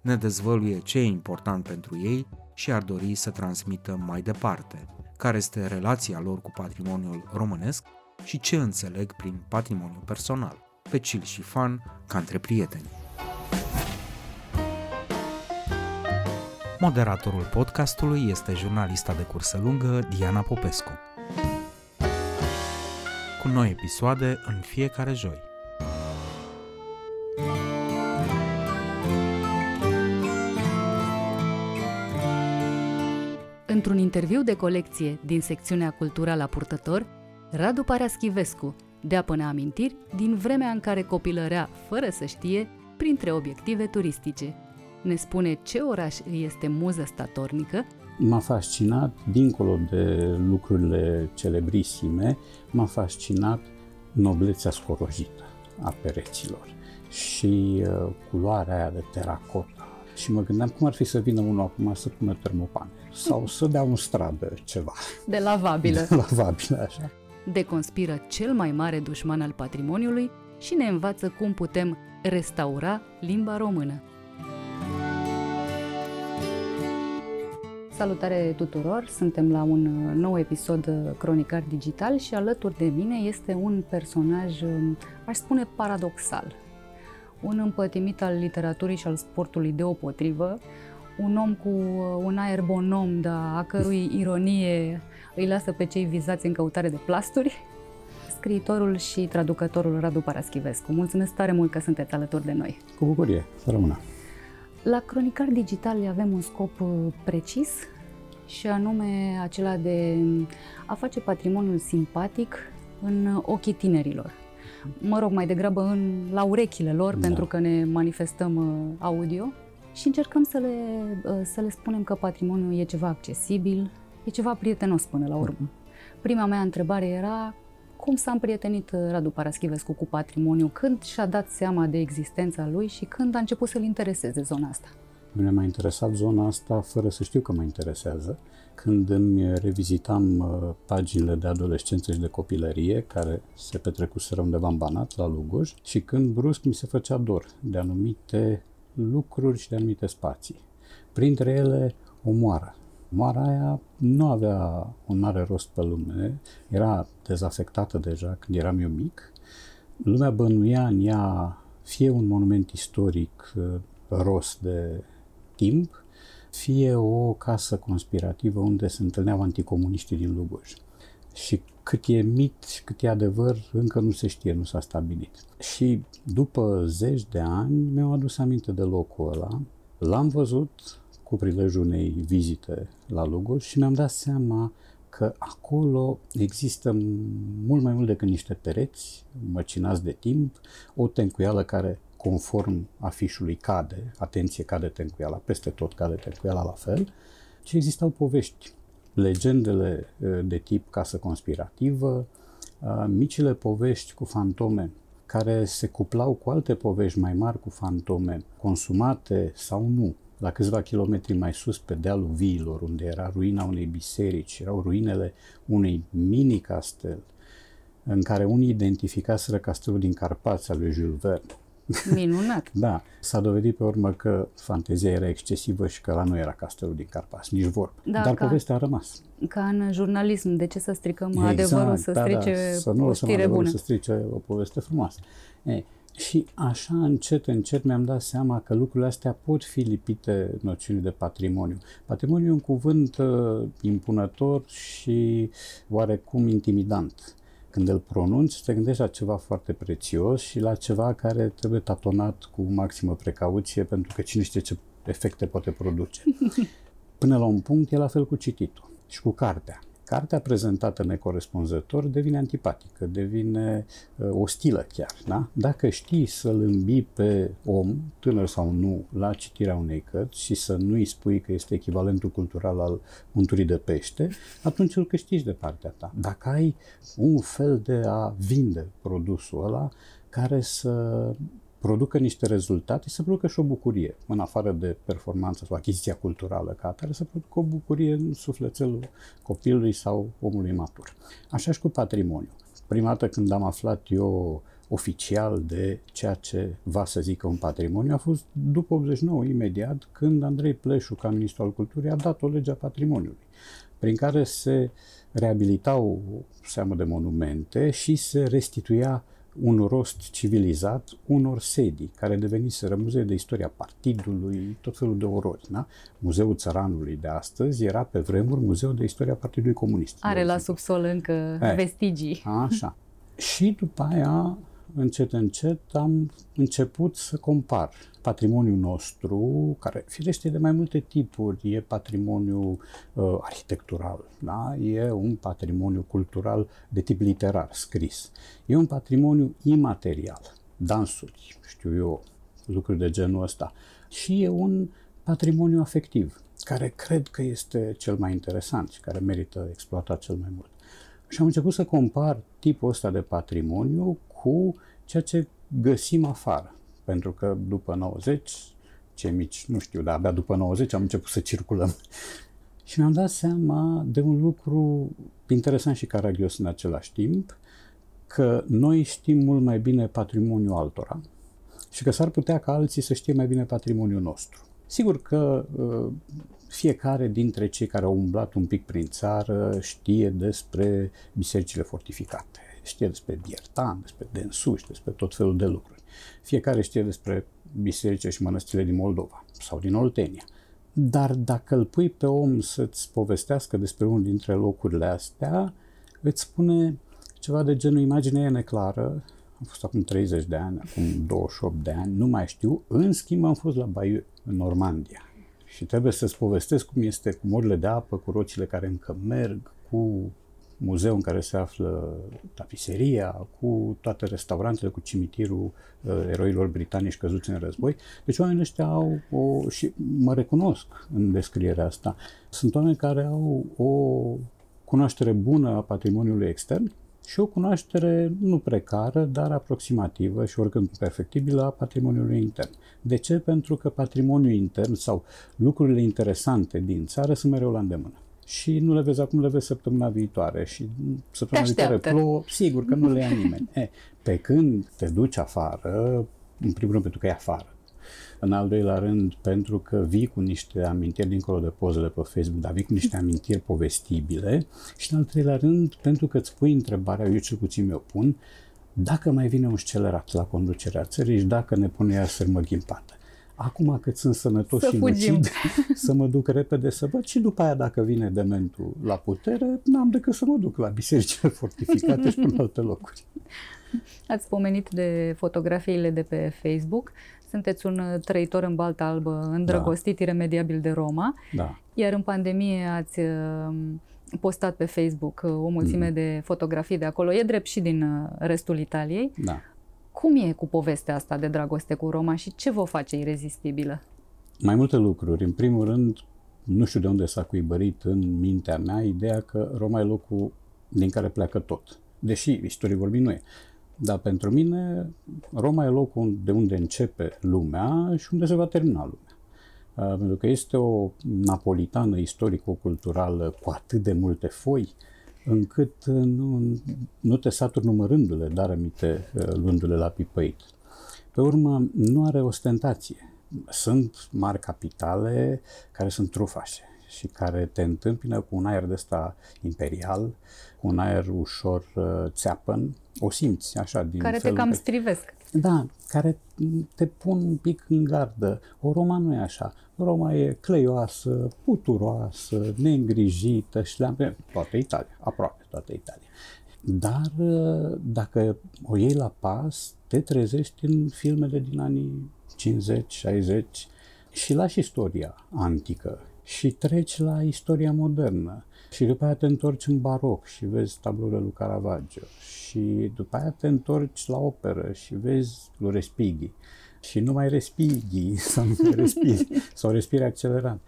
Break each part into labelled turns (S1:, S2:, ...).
S1: Ne dezvăluie ce e important pentru ei și ar dori să transmită mai departe, care este relația lor cu patrimoniul românesc și ce înțeleg prin patrimoniu personal, pe chill și fan ca între prieteni. Moderatorul podcastului este jurnalista de cursă lungă Diana Popescu. Cu noi episoade în fiecare joi.
S2: Într-un interviu de colecție din secțiunea Cultura la Purtător, Radu Paraschivescu dea până amintiri din vremea în care copilărea, fără să știe, printre obiective turistice. Ne spune ce oraș îi este muză statornică
S3: m-a fascinat, dincolo de lucrurile celebrisime, m-a fascinat noblețea scorojită a pereților și uh, culoarea aia de teracota. Și mă gândeam cum ar fi să vină unul acum să pună termopane sau să dea un stradă ceva.
S2: De lavabilă.
S3: De lavabilă, așa.
S2: Deconspiră cel mai mare dușman al patrimoniului și ne învață cum putem restaura limba română. Salutare tuturor! Suntem la un uh, nou episod uh, Cronicar Digital și alături de mine este un personaj, um, aș spune, paradoxal. Un împătimit al literaturii și al sportului deopotrivă, un om cu uh, un aer bonom, dar a cărui ironie îi lasă pe cei vizați în căutare de plasturi, scriitorul și traducătorul Radu Paraschivescu. Mulțumesc tare mult că sunteți alături de noi!
S3: Cu bucurie! Să rămână!
S2: La Cronicar Digital avem un scop uh, precis și anume acela de a face patrimoniul simpatic în ochii tinerilor. Mă rog, mai degrabă în, la urechile lor, da. pentru că ne manifestăm uh, audio și încercăm să le, uh, să le spunem că patrimoniul e ceva accesibil, e ceva prietenos până la urmă. Mhm. Prima mea întrebare era cum s-a împrietenit uh, Radu Paraschivescu cu patrimoniu? Când și-a dat seama de existența lui și când a început să-l intereseze zona asta?
S3: Mine m-a interesat zona asta fără să știu că mă interesează. Când îmi revizitam uh, paginile de adolescență și de copilărie, care se petrecuseră undeva în Banat, la Lugoj, și când brusc mi se făcea dor de anumite lucruri și de anumite spații. Printre ele, o moară Moara aia nu avea un mare rost pe lume, era dezafectată deja când eram eu mic. Lumea bănuia în ea fie un monument istoric uh, rost de timp, fie o casă conspirativă unde se întâlneau anticomuniștii din Lugoj. Și cât e mit, cât e adevăr, încă nu se știe, nu s-a stabilit. Și după zeci de ani mi-am adus aminte de locul ăla, l-am văzut, cu prilejul unei vizite la Lugoj și mi-am dat seama că acolo există mult mai mult decât niște pereți măcinați de timp, o tencuială care conform afișului cade, atenție cade tencuiala, peste tot cade tencuiala la fel, ci existau povești, legendele de tip casă conspirativă, micile povești cu fantome care se cuplau cu alte povești mai mari cu fantome, consumate sau nu, la câțiva kilometri mai sus, pe dealul viilor, unde era ruina unei biserici, erau ruinele unui mini-castel, în care unii identificaseră castelul din Carpați al lui Jules Verne.
S2: Minunat!
S3: da, s-a dovedit pe urmă că fantezia era excesivă și că la nu era castelul din Carpați, nici vorbă. Da, Dar ca, povestea a rămas.
S2: Ca în jurnalism, de ce să stricăm exact, adevărul, să da, strice da,
S3: să nu o știre bună? să strice o poveste frumoasă. Ei, și așa, încet, încet, mi-am dat seama că lucrurile astea pot fi lipite noțiunii de patrimoniu. Patrimoniu e un cuvânt uh, impunător și oarecum intimidant. Când îl pronunți, te gândești la ceva foarte prețios și la ceva care trebuie tatonat cu maximă precauție, pentru că cine știe ce efecte poate produce. Până la un punct, e la fel cu cititul și cu cartea. Cartea prezentată necorespunzător devine antipatică, devine uh, ostilă chiar. Da? Dacă știi să-l îmbii pe om, tânăr sau nu, la citirea unei cărți și să nu-i spui că este echivalentul cultural al unturii de pește, atunci îl câștigi de partea ta. Dacă ai un fel de a vinde produsul ăla care să producă niște rezultate, să producă și o bucurie, în afară de performanță sau achiziția culturală ca atare, să producă o bucurie în sufletelul copilului sau omului matur. Așa și cu patrimoniu. Prima dată când am aflat eu oficial de ceea ce va să zică un patrimoniu a fost după 89, imediat, când Andrei Pleșu, ca ministru al culturii, a dat o lege a patrimoniului, prin care se reabilitau seamă de monumente și se restituia un rost civilizat unor sedii care deveniseră muzee de istoria partidului, tot felul de orori. Da? Muzeul Țăranului de astăzi era pe vremuri Muzeul de istoria Partidului Comunist.
S2: Are la subsol încă e, vestigii.
S3: Așa. Și după aia încet, încet am început să compar patrimoniul nostru, care firește de mai multe tipuri, e patrimoniu uh, arhitectural, da? e un patrimoniu cultural de tip literar, scris, e un patrimoniu imaterial, dansuri, știu eu, lucruri de genul ăsta, și e un patrimoniu afectiv, care cred că este cel mai interesant și care merită exploatat cel mai mult. Și am început să compar tipul ăsta de patrimoniu cu ceea ce găsim afară. Pentru că după 90, cei mici, nu știu, dar abia după 90 am început să circulăm. Și mi-am dat seama de un lucru interesant și caragios în același timp, că noi știm mult mai bine patrimoniul altora și că s-ar putea ca alții să știe mai bine patrimoniul nostru. Sigur că uh, fiecare dintre cei care au umblat un pic prin țară știe despre bisericile fortificate, știe despre Biertan, despre Densuș, despre tot felul de lucruri. Fiecare știe despre biserice și mănăstirile din Moldova sau din Oltenia. Dar dacă îl pui pe om să-ți povestească despre unul dintre locurile astea, îți spune ceva de genul imaginea e neclară, am fost acum 30 de ani, acum 28 de ani, nu mai știu, în schimb am fost la Bayeux, în Normandia. Și trebuie să-ți povestesc cum este cu morile de apă, cu rocile care încă merg, cu muzeu în care se află tapiseria, cu toate restaurantele, cu cimitirul uh, eroilor britanici căzuți în război. Deci oamenii ăștia au o, și mă recunosc în descrierea asta, sunt oameni care au o cunoaștere bună a patrimoniului extern și o cunoaștere nu precară, dar aproximativă și oricând perfectibilă a patrimoniului intern. De ce? Pentru că patrimoniul intern sau lucrurile interesante din țară sunt mereu la îndemână și nu le vezi acum, le vezi săptămâna viitoare și săptămâna viitoare plouă, sigur că nu le ia nimeni. E, pe când te duci afară, în primul rând pentru că e afară, în al doilea rând pentru că vii cu niște amintiri dincolo de pozele pe Facebook, dar vii cu niște amintiri povestibile și în al treilea rând pentru că îți pui întrebarea, eu cel puțin mi-o pun, dacă mai vine un scelerat la conducerea țării și dacă ne pune iar sârmă ghimpată. Acum că sunt sănătos să și fugim. lucid, să mă duc repede să văd și după aia dacă vine dementul la putere, n-am decât să mă duc la bisericile fortificate și în alte locuri.
S2: Ați pomenit de fotografiile de pe Facebook. Sunteți un trăitor în baltă albă, îndrăgostit da. iremediabil de Roma.
S3: Da.
S2: Iar în pandemie ați uh, postat pe Facebook uh, o mulțime mm. de fotografii de acolo. E drept și din uh, restul Italiei.
S3: Da.
S2: Cum e cu povestea asta de dragoste cu Roma și ce vă face irezistibilă?
S3: Mai multe lucruri. În primul rând, nu știu de unde s-a cuibărit în mintea mea ideea că Roma e locul din care pleacă tot. Deși, istorie vorbind, nu e. Dar pentru mine, Roma e locul de unde începe lumea și unde se va termina lumea. Uh, pentru că este o napolitană istorico-culturală cu atât de multe foi, încât uh, nu, nu te saturi numărându-le, dar amite uh, luându-le la pipăit. Pe urmă, nu are ostentație. Sunt mari capitale care sunt trufașe și care te întâmpină cu un aer de ăsta imperial, cu un aer ușor uh, țeapăn, o simți așa din
S2: Care te cam strivesc.
S3: Da, care te pun un pic în gardă. O Roma nu e așa. Roma e cleioasă, puturoasă, neîngrijită și le-am toată Italia, aproape toată Italia. Dar dacă o iei la pas, te trezești în filmele din anii 50, 60 și lași istoria antică și treci la istoria modernă Și după aia te întorci în baroc și vezi tablourile lui Caravaggio. Și după aia te întorci la operă și vezi lui Respighi. Și nu mai respighi sau nu mai respiri, sau respiri accelerant.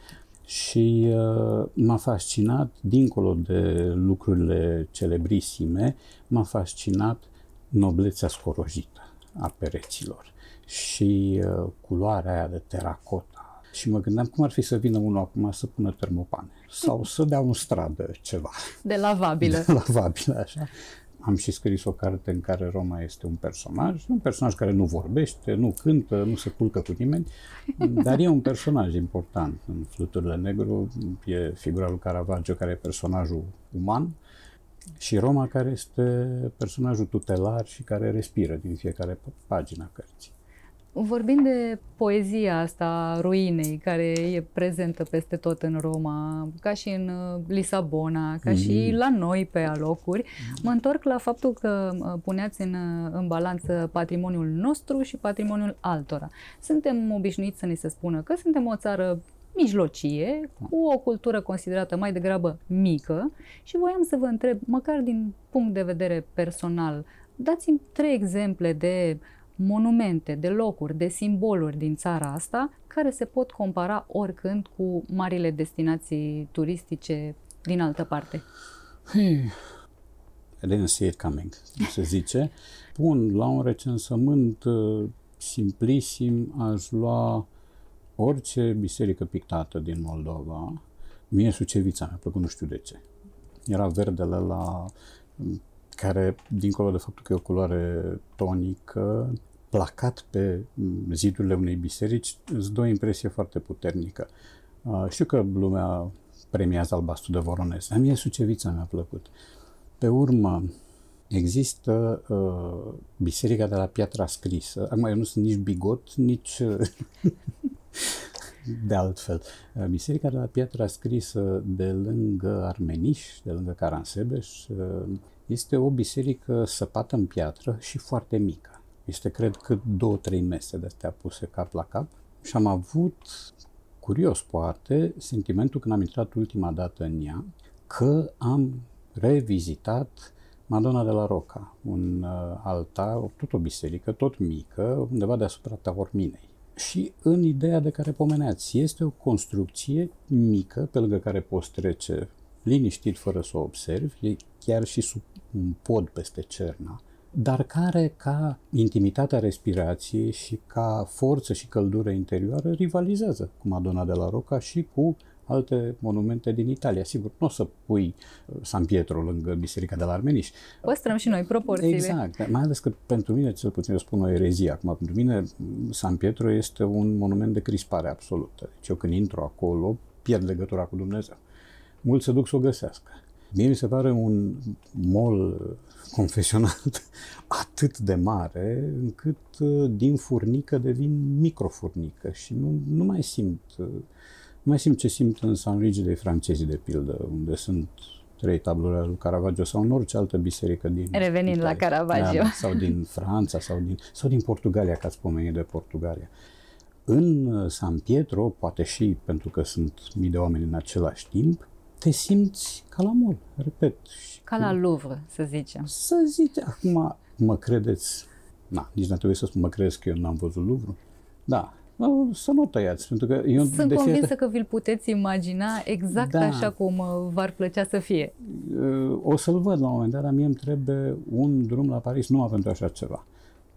S3: Și uh, m-a fascinat, dincolo de lucrurile celebrisime, m-a fascinat noblețea scorojită a pereților și uh, culoarea aia de teracota. Și mă gândeam cum ar fi să vină unul acum să pună termopane sau să dea un stradă ceva.
S2: De lavabilă.
S3: De lavabilă, așa. Am și scris o carte în care Roma este un personaj, un personaj care nu vorbește, nu cântă, nu se culcă cu nimeni, dar e un personaj important. În Fluturile Negru e figura lui Caravaggio, care e personajul uman, și Roma, care este personajul tutelar și care respiră din fiecare pagină cărții.
S2: Vorbind de poezia asta a ruinei, care e prezentă peste tot în Roma, ca și în uh, Lisabona, ca mm-hmm. și mhm. la noi pe alocuri, mm-hmm. mă întorc la faptul că uh, puneați în, uh, în balanță patrimoniul nostru și patrimoniul altora. Suntem obișnuiți să ni se spună că suntem o țară mijlocie, cu o cultură considerată mai degrabă mică și voiam să vă întreb, măcar din punct de vedere personal, dați-mi trei exemple de monumente, de locuri, de simboluri din țara asta care se pot compara oricând cu marile destinații turistice din altă parte?
S3: Hey, I didn't see it coming, se zice. Bun, la un recensământ uh, simplisim aș lua orice biserică pictată din Moldova. Mie Sucevița mi-a plăcut, nu știu de ce. Era verdele la care, dincolo de faptul că e o culoare tonică, placat pe zidurile unei biserici, îți dă o impresie foarte puternică. Uh, știu că lumea premiază albastru de Voronez, dar mie Sucevița mi-a plăcut. Pe urmă, există uh, biserica de la Piatra Scrisă. Acum, eu nu sunt nici bigot, nici... de altfel. Uh, biserica de la Piatra Scrisă de lângă Armeniș, de lângă Caransebeș, uh, este o biserică săpată în piatră și foarte mică este, cred că, două, trei mese de astea puse cap la cap și am avut, curios poate, sentimentul când am intrat ultima dată în ea, că am revizitat Madonna de la Roca, un uh, altar, tot o biserică, tot mică, undeva deasupra Taorminei. Și în ideea de care pomeneați, este o construcție mică pe lângă care poți trece liniștit fără să o observi, e chiar și sub un pod peste cerna dar care, ca intimitatea respirației și ca forță și căldură interioară, rivalizează cu Madonna de la Roca și cu alte monumente din Italia. Sigur, nu o să pui uh, San Pietro lângă Biserica de la Armeniș.
S2: Păstrăm și noi proporțiile.
S3: Exact, mai ales că pentru mine, cel puțin eu spun o erezie acum, pentru mine San Pietro este un monument de crispare absolută. Deci eu când intru acolo, pierd legătura cu Dumnezeu. Mulți se duc să o găsească. Mie mi se pare un mol confesional atât de mare încât uh, din furnică devin microfurnică și nu, nu mai simt uh, nu mai simt ce simt în San Luigi de francezi de pildă, unde sunt trei tabluri ale lui Caravaggio sau în orice altă biserică din
S2: Revenind Italia, la Caravaggio.
S3: Da, sau din Franța sau din, sau din Portugalia, ca ați pomenit de Portugalia. În uh, San Pietro, poate și pentru că sunt mii de oameni în același timp, te simți ca la mol, repet.
S2: Ca la Louvre, să zicem.
S3: Să zicem. Acum, mă credeți, na, nici nu trebuie să spun, mă credeți că eu n-am văzut Louvre? Da, să nu tăiați, pentru că eu...
S2: Sunt de convinsă fiecare... că vi-l puteți imagina exact da. așa cum uh, v-ar plăcea să fie.
S3: Uh, o să-l văd la un moment dat, dar mie îmi trebuie un drum la Paris numai pentru așa ceva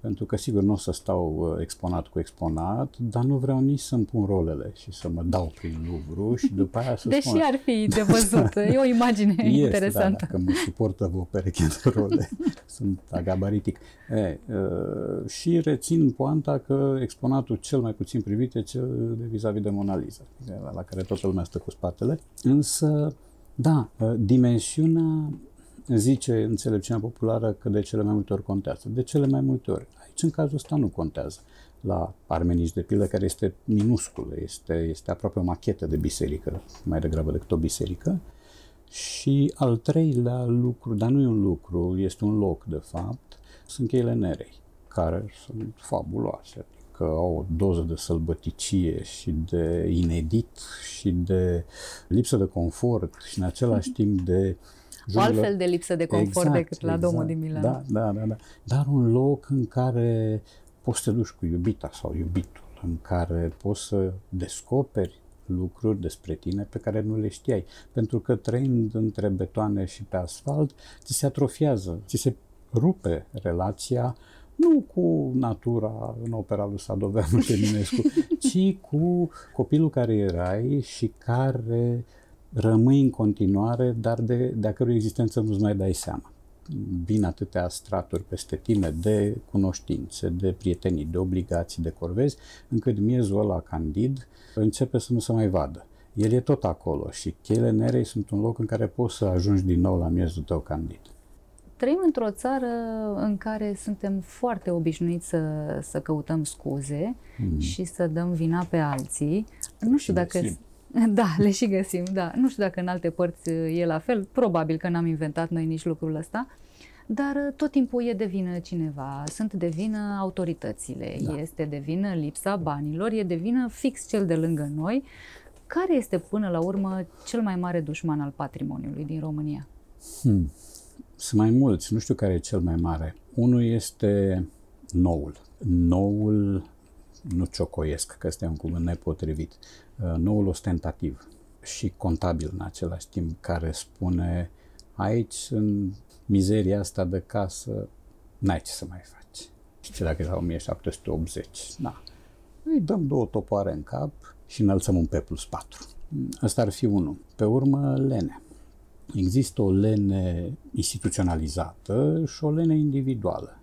S3: pentru că sigur nu o să stau uh, exponat cu exponat, dar nu vreau nici să-mi pun rolele și să mă dau prin Louvre și după aia să
S2: Deși
S3: spun...
S2: ar fi de văzut, e o imagine este, da, interesantă.
S3: Da, că mă suportă o pereche de role, sunt agabaritic. E, uh, și rețin poanta că exponatul cel mai puțin privit e cel de vis-a-vis de Mona Lisa, la care toată lumea stă cu spatele, însă, da, uh, dimensiunea zice înțelepciunea populară că de cele mai multe ori contează. De cele mai multe ori. Aici, în cazul ăsta, nu contează. La Armenici de pildă, care este minusculă, este, este aproape o machetă de biserică, mai degrabă decât o biserică. Și al treilea lucru, dar nu e un lucru, este un loc, de fapt, sunt cheile nerei, care sunt fabuloase. că au o doză de sălbăticie și de inedit și de lipsă de confort și în același timp de
S2: o altfel de lipsă de confort
S3: exact,
S2: decât la
S3: exact.
S2: Domul din Milan.
S3: Da, da, da, da. Dar un loc în care poți să te duci cu iubita sau iubitul, în care poți să descoperi lucruri despre tine pe care nu le știai. Pentru că trăind între betoane și pe asfalt, ți se atrofiază, ți se rupe relația nu cu natura în opera lui Sadoveanu Eminescu, ci cu copilul care erai și care rămâi în continuare, dar de, de a cărui existență nu-ți mai dai seama. Vin atâtea straturi peste tine de cunoștințe, de prietenii, de obligații, de corvezi, încât miezul ăla candid începe să nu se mai vadă. El e tot acolo și cheile nerei sunt un loc în care poți să ajungi din nou la miezul tău candid.
S2: Trăim într-o țară în care suntem foarte obișnuiți să, să căutăm scuze mm. și să dăm vina pe alții. Nu știu dacă... Găsim. Da, le și găsim, da. Nu știu dacă în alte părți e la fel, probabil că n-am inventat noi nici lucrul ăsta, dar tot timpul e de vină cineva, sunt de vină autoritățile, da. este de vină lipsa banilor, e de vină fix cel de lângă noi. Care este până la urmă cel mai mare dușman al patrimoniului din România?
S3: Hmm. Sunt mai mulți, nu știu care e cel mai mare. Unul este noul. Noul, nu ciocoiesc, că este un cuvânt nepotrivit, uh, noul ostentativ și contabil în același timp, care spune aici, în mizeria asta de casă, n-ai ce să mai faci. Știi dacă e la 1780, na. Îi dăm două topoare în cap și înălțăm un P plus 4. Asta ar fi unul. Pe urmă, lene. Există o lene instituționalizată și o lene individuală.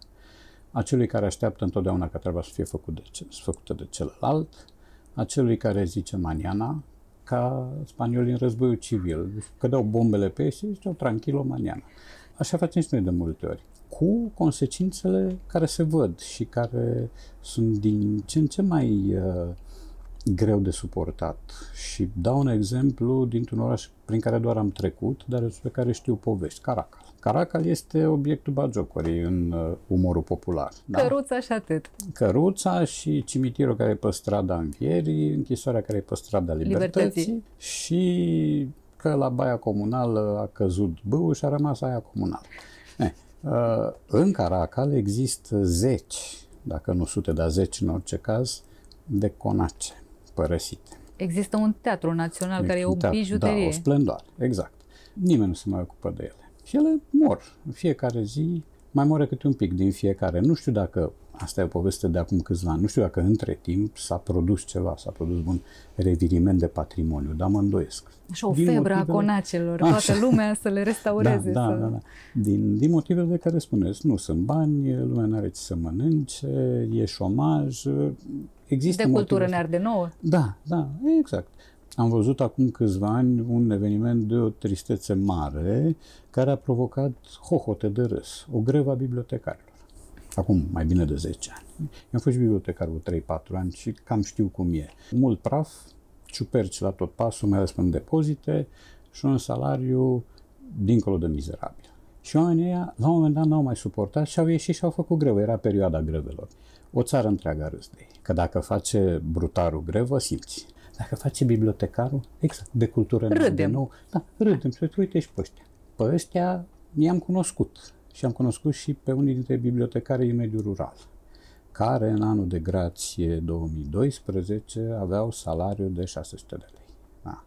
S3: A celui care așteaptă întotdeauna că trebuie să fie făcut de, făcută de celălalt, a celui care zice maniana, ca spaniolii în războiul civil. Că dau bombele pe ei și ziceau tranquilo maniana. Așa facem și noi de multe ori. Cu consecințele care se văd și care sunt din ce în ce mai uh, greu de suportat. Și dau un exemplu dintr-un oraș prin care doar am trecut, dar despre care știu povești, Caracal. Caracal este obiectul bagiocorii în uh, umorul popular.
S2: Da? Căruța și atât.
S3: Căruța și cimitirul care e pe strada Învierii, închisoarea care e pe strada Libertății, Libertății. și că la baia comunală a căzut băul și a rămas aia comunală. Eh, uh, în Caracal există zeci, dacă nu sute, dar zeci în orice caz, de conace părăsite.
S2: Există un teatru național care e o teatru, bijuterie.
S3: Da, o splendoare, exact. Nimeni nu se mai ocupă de ele. Și ele mor. În fiecare zi mai moare câte un pic din fiecare. Nu știu dacă, asta e o poveste de acum câțiva ani, nu știu dacă între timp s-a produs ceva, s-a produs un reviriment de patrimoniu, dar mă îndoiesc.
S2: Așa o din febră motivele... a conacelor, Așa. toată lumea să le restaureze.
S3: Da,
S2: să...
S3: da, da, da. Din, din motivele de care spuneți, nu sunt bani, lumea nu are ce să mănânce, e șomaj, Există
S2: de cultură ne arde nouă.
S3: Da, da, exact. Am văzut acum câțiva ani un eveniment de o tristețe mare care a provocat hohote de râs, o grevă a bibliotecarilor. Acum mai bine de 10 ani. Eu am fost bibliotecar cu 3-4 ani și cam știu cum e. Mult praf, ciuperci la tot pasul, mai ales în depozite și un salariu dincolo de mizerabil. Și oamenii ăia, la un moment dat, n-au mai suportat și au ieșit și au făcut grevă. Era perioada grevelor. O țară întreagă a râs de ei. Că dacă face brutarul grevă, simți. Dacă face bibliotecarul, exact, de cultură
S2: râdem.
S3: de nou, da, râdem. Și uite și pe ăștia. Pe ăștia i-am cunoscut. Și am cunoscut și pe unii dintre bibliotecari din mediul rural, care în anul de grație 2012 aveau salariu de 600 de lei. Da.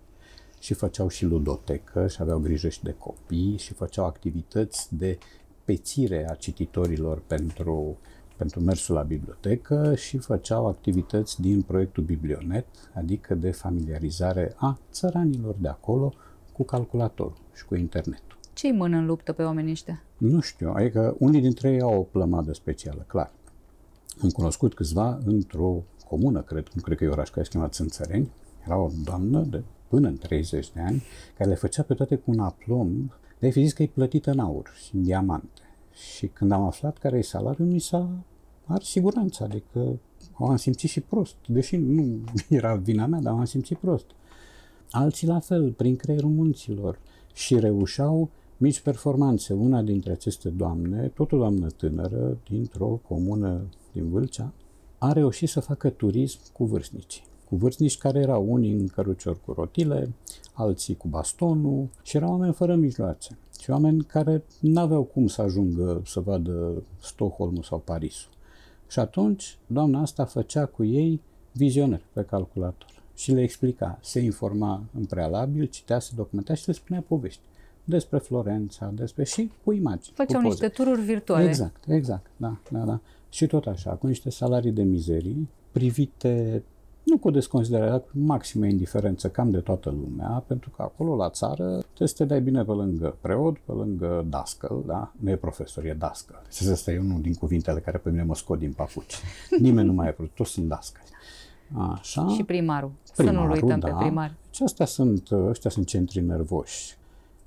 S3: Și făceau și ludotecă și aveau grijă și de copii și făceau activități de pețire a cititorilor pentru pentru mersul la bibliotecă și făceau activități din proiectul Biblionet, adică de familiarizare a țăranilor de acolo cu calculatorul și cu internetul.
S2: Ce-i mână în luptă pe oamenii ăștia?
S3: Nu știu, adică unii dintre ei au o plămadă specială, clar. Am cunoscut câțiva într-o comună, cred, nu cred că e oraș care se chema Țânțăreni, era o doamnă de până în 30 de ani, care le făcea pe toate cu un aplomb, de fi zis că e plătită în aur și în diamante. Și când am aflat care e salariul, mi s-a ars siguranța, adică am simțit și prost, deși nu era vina mea, dar am simțit prost. Alții la fel, prin creierul munților și reușeau mici performanțe. Una dintre aceste doamne, tot o doamnă tânără, dintr-o comună din Vâlcea, a reușit să facă turism cu vârstnici. Cu vârstnici care erau unii în căruciori cu rotile, alții cu bastonul și erau oameni fără mijloace. Și oameni care nu aveau cum să ajungă să vadă Stockholmul sau Parisul. Și atunci, doamna asta făcea cu ei vizioner pe calculator și le explica, se informa în prealabil, citea, se documenta și le spunea povești despre Florența, despre și cu imagini.
S2: Făceau
S3: cu
S2: niște tururi virtuale.
S3: Exact, exact, da, da, da. Și tot așa, cu niște salarii de mizerii, privite nu cu desconsiderare, cu maximă indiferență cam de toată lumea, pentru că acolo la țară trebuie să te dai bine pe lângă preot, pe lângă dascăl, da? Nu e profesor, e dascăl. Deci asta e unul din cuvintele care pe mine mă scot din papuci. Nimeni nu mai e toți sunt dascăli. Așa.
S2: Și primarul. primarul să nu-l uităm da. pe primar. Și
S3: deci astea sunt, ăștia sunt centri nervoși.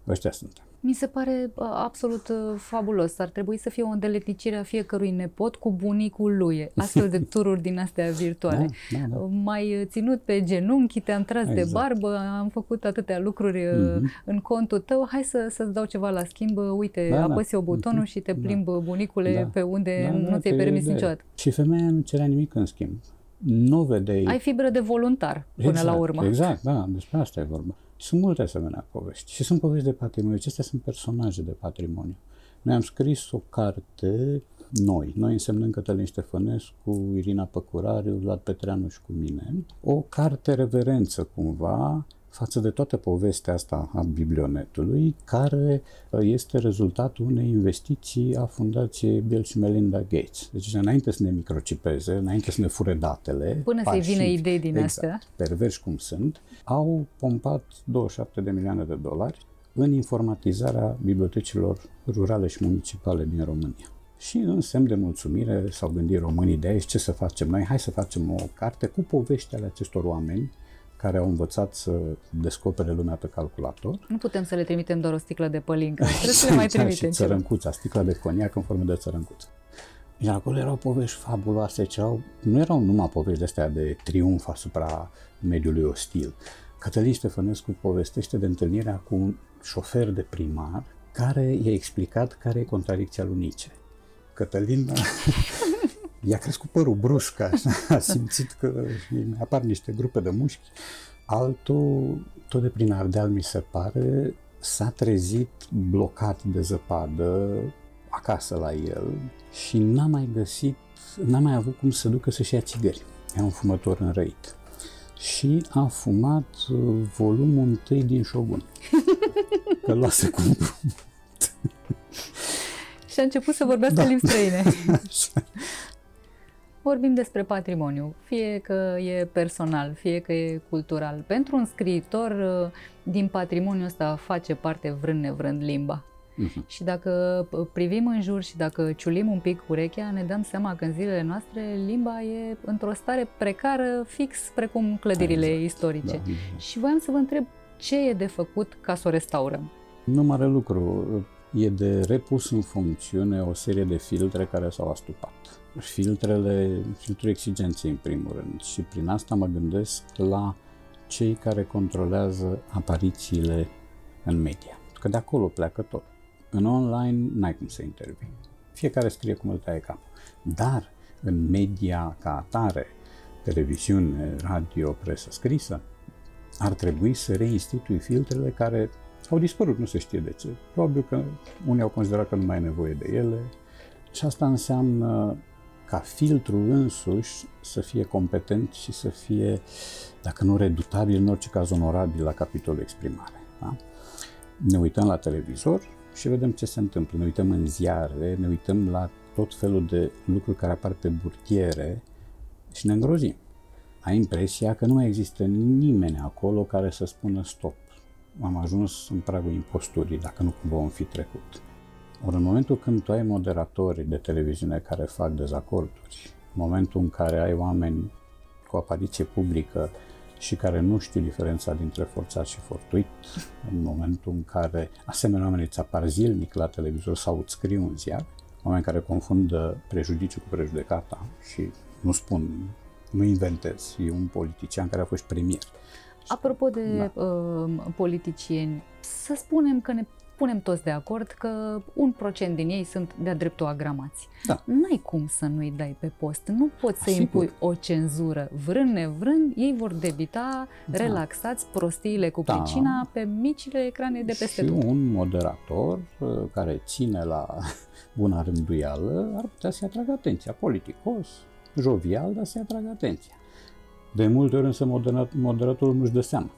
S3: Ăștia sunt.
S2: Mi se pare uh, absolut uh, fabulos. Ar trebui să fie o îndeletnicire a fiecărui nepot cu bunicul lui. Astfel de tururi din astea virtuale.
S3: Da, da, da.
S2: Mai ținut pe genunchi, te-am tras exact. de barbă, am făcut atâtea lucruri mm-hmm. în contul tău, hai să, să-ți dau ceva la schimb. Uite, da, apăsi da. o butonul mm-hmm. și te plimbi da. bunicule da. pe unde da, nu da, ți-ai permis niciodată.
S3: Și femeia nu cerea nimic în schimb. Nu vedeai...
S2: Ai fibră de voluntar până
S3: exact,
S2: la urmă.
S3: Exact, da, despre asta e vorba. Sunt multe asemenea povești. Și sunt povești de patrimoniu. Acestea sunt personaje de patrimoniu. Noi am scris o carte, noi, noi însemnând Cătălin Ștefănescu, Irina Păcurariu, Vlad Petreanuș și cu mine, o carte reverență cumva față de toată povestea asta a biblionetului, care uh, este rezultatul unei investiții a Fundației Bill și Melinda Gates. Deci înainte să ne microcipeze, înainte să ne fure datele,
S2: până să-i vină idei din
S3: exact,
S2: astea,
S3: perverși cum sunt, au pompat 27 de milioane de dolari în informatizarea bibliotecilor rurale și municipale din România. Și în semn de mulțumire s-au gândit românii de aici ce să facem noi, hai să facem o carte cu povești ale acestor oameni care au învățat să descopere lumea pe calculator.
S2: Nu putem să le trimitem doar o sticlă de pălincă, trebuie să le mai trimitem
S3: și țărâncuța, sticla de coniac în formă de țărâncuță. Iar acolo erau povești fabuloase, ce erau, nu erau numai povești de astea de triumf asupra mediului ostil. Cătălin Ștefănescu povestește de întâlnirea cu un șofer de primar care i-a explicat care e contradicția lui Nice. Cătălin i-a crescut părul brusc, așa, a simțit că apar niște grupe de mușchi. Altul, tot de prin Ardeal, mi se pare, s-a trezit blocat de zăpadă acasă la el și n-a mai găsit, n-a mai avut cum să ducă să-și ia țigări. E un fumător înrăit. Și a fumat uh, volumul întâi din Shogun. Că luase cu
S2: și a început să vorbească da. limbi străine. Vorbim despre patrimoniu, fie că e personal, fie că e cultural. Pentru un scriitor, uh, din patrimoniul ăsta face parte vrând nevrând limba. Uh-huh. Și dacă uh, privim în jur și dacă ciulim un pic urechea, ne dăm seama că în zilele noastre limba e într-o stare precară, fix precum clădirile exact. istorice. Da, exact. Și voiam să vă întreb ce e de făcut ca să o restaurăm.
S3: Nu mare lucru. E de repus în funcțiune o serie de filtre care s-au astupat filtrele, filtrul exigenței în primul rând și prin asta mă gândesc la cei care controlează aparițiile în media. Că de acolo pleacă tot. În online n-ai cum să intervii. Fiecare scrie cum îl taie capul. Dar în media ca atare, televiziune, radio, presă scrisă, ar trebui să reinstitui filtrele care au dispărut, nu se știe de ce. Probabil că unii au considerat că nu mai e nevoie de ele și asta înseamnă ca filtru însuși să fie competent și să fie, dacă nu redutabil, în orice caz onorabil la capitolul exprimare. Da? Ne uităm la televizor și vedem ce se întâmplă. Ne uităm în ziare, ne uităm la tot felul de lucruri care apar pe burtiere și ne îngrozim. Ai impresia că nu mai există nimeni acolo care să spună stop. Am ajuns în pragul imposturii, dacă nu cumva vom fi trecut. Ori în momentul când tu ai moderatori de televiziune care fac dezacorduri, în momentul în care ai oameni cu apariție publică și care nu știu diferența dintre forțat și fortuit, în momentul în care asemenea oameni îți apar zilnic la televizor sau îți scriu un ziar, oameni care confundă prejudiciu cu prejudecata și nu spun, nu inventez, e un politician care a fost premier.
S2: Apropo de da. uh, politicieni, să spunem că ne punem toți de acord că un procent din ei sunt de-a dreptul agramați.
S3: Da.
S2: N-ai cum să nu-i dai pe post. Nu poți să
S3: Sigur.
S2: impui o cenzură. Vrând nevrând, ei vor debita
S3: Da.
S2: relaxați prostiile cu
S3: Da.
S2: pricina pe micile ecrane de peste
S3: și
S2: tot.
S3: un moderator uh, care ține la buna rânduială ar putea să-i atragă atenția. Politicos, jovial, dar să-i atragă atenția. De multe ori însă modera- moderatorul nu-și dă seama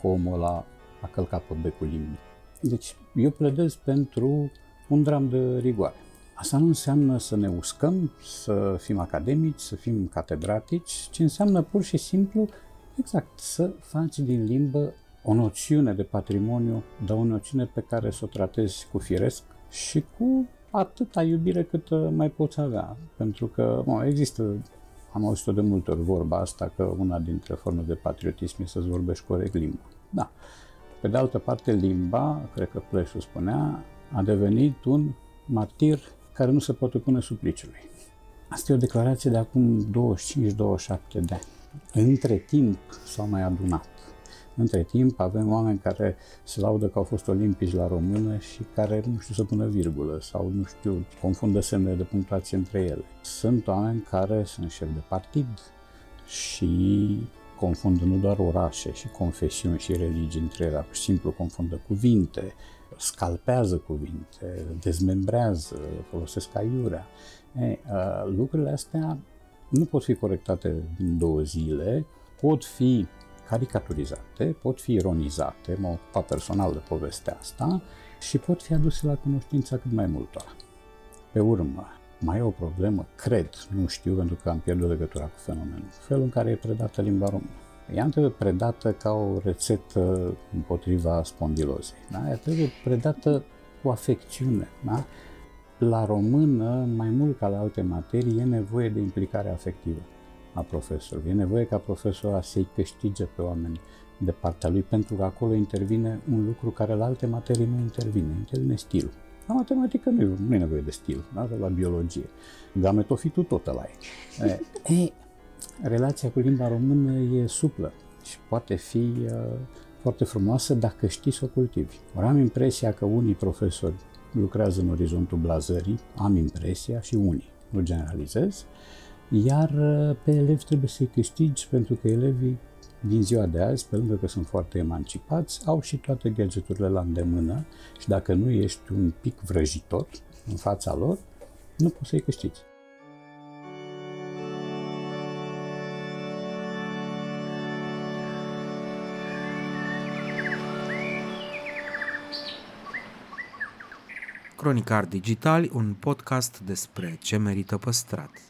S3: că omul ăla a călcat pe becul limbii. Deci eu pledez pentru un dram de rigoare. Asta nu înseamnă să ne uscăm, să fim academici, să fim catedratici, ci înseamnă pur și simplu, exact, să faci din limbă o noțiune de patrimoniu, dar o noțiune pe care să o tratezi cu firesc și cu atâta iubire cât uh, mai poți avea. Pentru că mă, există, am auzit-o de multe ori vorba asta, că una dintre forme de patriotism e să-ți vorbești corect limba. Da. Pe de altă parte, limba, cred că Pleșu spunea, a devenit un martir care nu se poate pune supliciului. Asta e o declarație de acum 25-27 de ani. Între timp s-au mai adunat. Între timp avem oameni care se laudă că au fost olimpici la română și care nu știu să pună virgulă sau nu știu, confundă semnele de punctuație între ele. Sunt oameni care sunt șefi de partid și confundă nu doar orașe și confesiuni și religii între ele, pur și simplu confundă cuvinte, scalpează cuvinte, dezmembrează, folosesc aiurea. E, uh, lucrurile astea nu pot fi corectate în două zile, pot fi caricaturizate, pot fi ironizate, m-am ocupat personal de povestea asta și pot fi aduse la cunoștința cât mai multora. Pe urmă, mai e o problemă, cred, nu știu pentru că am pierdut legătura cu fenomenul, felul în care e predată limba română. Ea nu trebuie predată ca o rețetă împotriva spondilozei. Da? Ea trebuie predată cu afecțiune. Da? La română, mai mult ca la alte materii, e nevoie de implicare afectivă a profesorului. E nevoie ca profesorul să-i câștige pe oameni de partea lui, pentru că acolo intervine un lucru care la alte materii nu intervine, intervine stilul. La matematică nu e, nu e nevoie de stil, da? la biologie. Gametofitul tot ăla e. e. e relația cu limba română e suplă și poate fi uh, foarte frumoasă dacă știi să o cultivi. Ori am impresia că unii profesori lucrează în orizontul blazării, am impresia și unii, nu generalizez, iar uh, pe elevi trebuie să-i câștigi pentru că elevii din ziua de azi, pe lângă că sunt foarte emancipați, au și toate gadgeturile la îndemână și dacă nu ești un pic vrăjitor în fața lor, nu poți să-i câștigi.
S1: Cronicar Digitali, un podcast despre ce merită păstrat.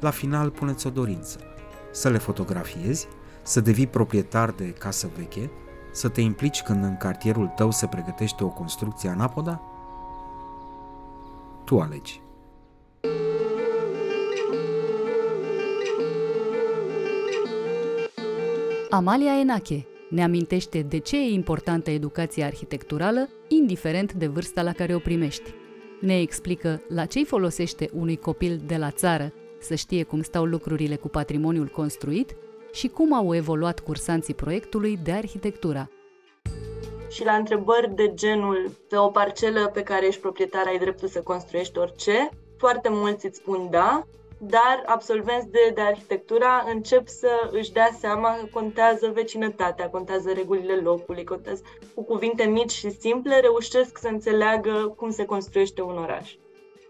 S1: La final puneți o dorință. Să le fotografiezi, să devii proprietar de casă veche, să te implici când în cartierul tău se pregătește o construcție anapoda? Tu alegi.
S2: Amalia Enache ne amintește de ce e importantă educația arhitecturală, indiferent de vârsta la care o primești. Ne explică la ce folosește unui copil de la țară să știe cum stau lucrurile cu patrimoniul construit și cum au evoluat cursanții proiectului de arhitectura.
S4: Și la întrebări de genul, pe o parcelă pe care ești proprietar ai dreptul să construiești orice, foarte mulți îți spun da, dar absolvenți de, de arhitectura încep să își dea seama că contează vecinătatea, contează regulile locului, contează cu cuvinte mici și simple, reușesc să înțeleagă cum se construiește un oraș.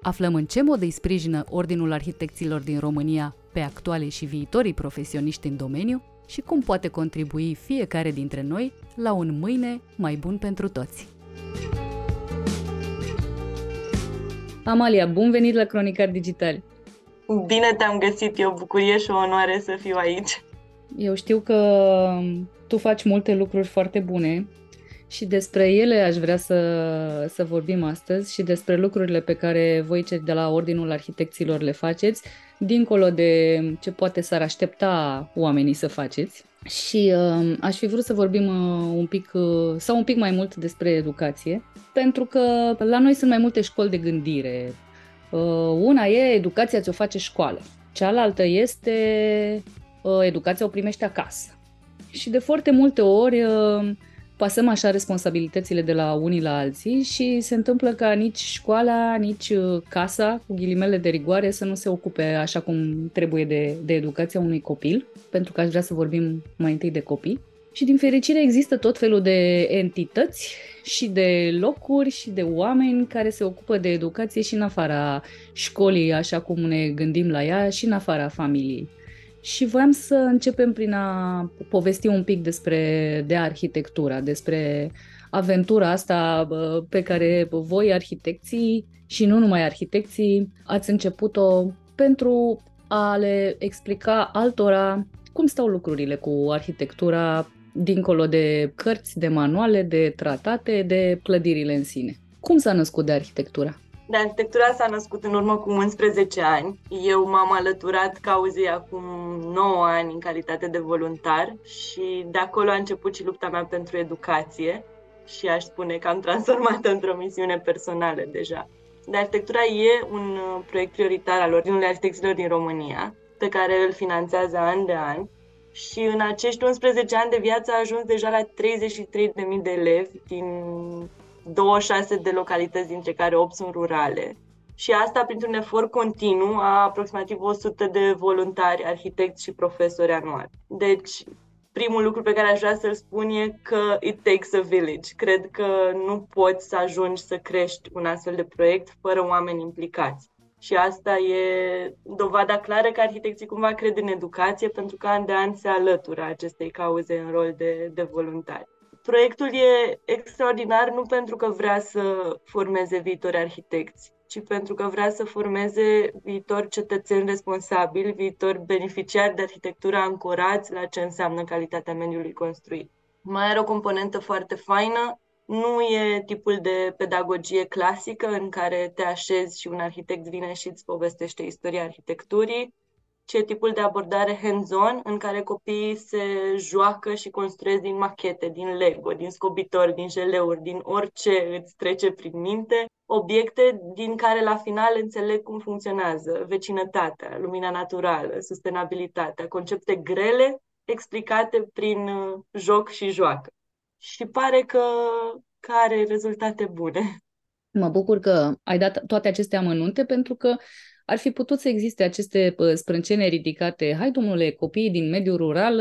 S2: Aflăm în ce mod îi sprijină Ordinul Arhitecților din România pe actualii și viitorii profesioniști în domeniu și cum poate contribui fiecare dintre noi la un mâine mai bun pentru toți. Amalia, bun venit la Cronicar Digital!
S4: Bine te-am găsit, e o bucurie și o onoare să fiu aici.
S2: Eu știu că tu faci multe lucruri foarte bune și despre ele aș vrea să, să vorbim astăzi și despre lucrurile pe care voi cei de la Ordinul Arhitecților le faceți, dincolo de ce poate s-ar aștepta oamenii să faceți. Și uh, aș fi vrut să vorbim uh, un pic uh, sau un pic mai mult despre educație, pentru că la noi sunt mai multe școli de gândire. Uh, una e educația ți-o face școală, cealaltă este uh, educația o primește acasă. Și de foarte multe ori uh, pasăm așa responsabilitățile de la unii la alții și se întâmplă ca nici școala, nici uh, casa, cu ghilimele de rigoare, să nu se ocupe așa cum trebuie de, de educația unui copil, pentru că aș vrea să vorbim mai întâi de copii. Și din fericire există tot felul de entități și de locuri și de oameni care se ocupă de educație și în afara școlii, așa cum ne gândim la ea, și în afara familiei și voiam să începem prin a povesti un pic despre de arhitectura, despre aventura asta pe care voi, arhitecții, și nu numai arhitecții, ați început-o pentru a le explica altora cum stau lucrurile cu arhitectura dincolo de cărți, de manuale, de tratate, de clădirile în sine. Cum s-a născut de arhitectura?
S4: De arhitectura s-a născut în urmă cu 11 ani. Eu m-am alăturat cauzei acum 9 ani în calitate de voluntar și de acolo a început și lupta mea pentru educație și aș spune că am transformat într-o misiune personală deja. De arhitectura e un uh, proiect prioritar al Ordinului Arhitecților din România, pe care îl finanțează an de an și în acești 11 ani de viață a ajuns deja la 33.000 de elevi din 26 de localități, dintre care 8 sunt rurale. Și asta printr-un efort continuu a aproximativ 100 de voluntari, arhitecți și profesori anual. Deci, primul lucru pe care aș vrea să-l spun e că it takes a village. Cred că nu poți să ajungi să crești un astfel de proiect fără oameni implicați. Și asta e dovada clară că arhitecții cumva cred în educație pentru că an de an se alătură acestei cauze în rol de, de voluntari. Proiectul e extraordinar nu pentru că vrea să formeze viitori arhitecți, ci pentru că vrea să formeze viitori cetățeni responsabili, viitori beneficiari de arhitectură ancorați la ce înseamnă calitatea mediului construit. Mai are o componentă foarte faină, nu e tipul de pedagogie clasică în care te așezi și un arhitect vine și îți povestește istoria arhitecturii, ci tipul de abordare hands-on în care copiii se joacă și construiesc din machete, din Lego, din scobitori, din jeleuri, din orice îți trece prin minte, obiecte din care la final înțeleg cum funcționează vecinătatea, lumina naturală, sustenabilitatea, concepte grele explicate prin uh, joc și joacă. Și pare că, că are rezultate bune.
S2: Mă bucur că ai dat toate aceste amănunte pentru că ar fi putut să existe aceste sprâncene ridicate. Hai, domnule, copiii din mediul rural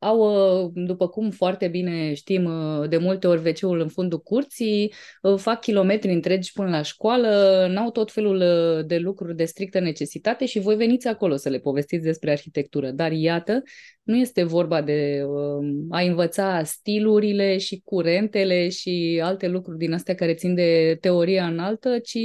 S2: au, uh, după cum foarte bine știm, uh, de multe ori wc în fundul curții, uh, fac kilometri întregi până la școală, n-au tot felul de lucruri de strictă necesitate și voi veniți acolo să le povestiți despre arhitectură. Dar iată, nu este vorba de a învăța stilurile și curentele și alte lucruri din astea care țin de teoria înaltă, ci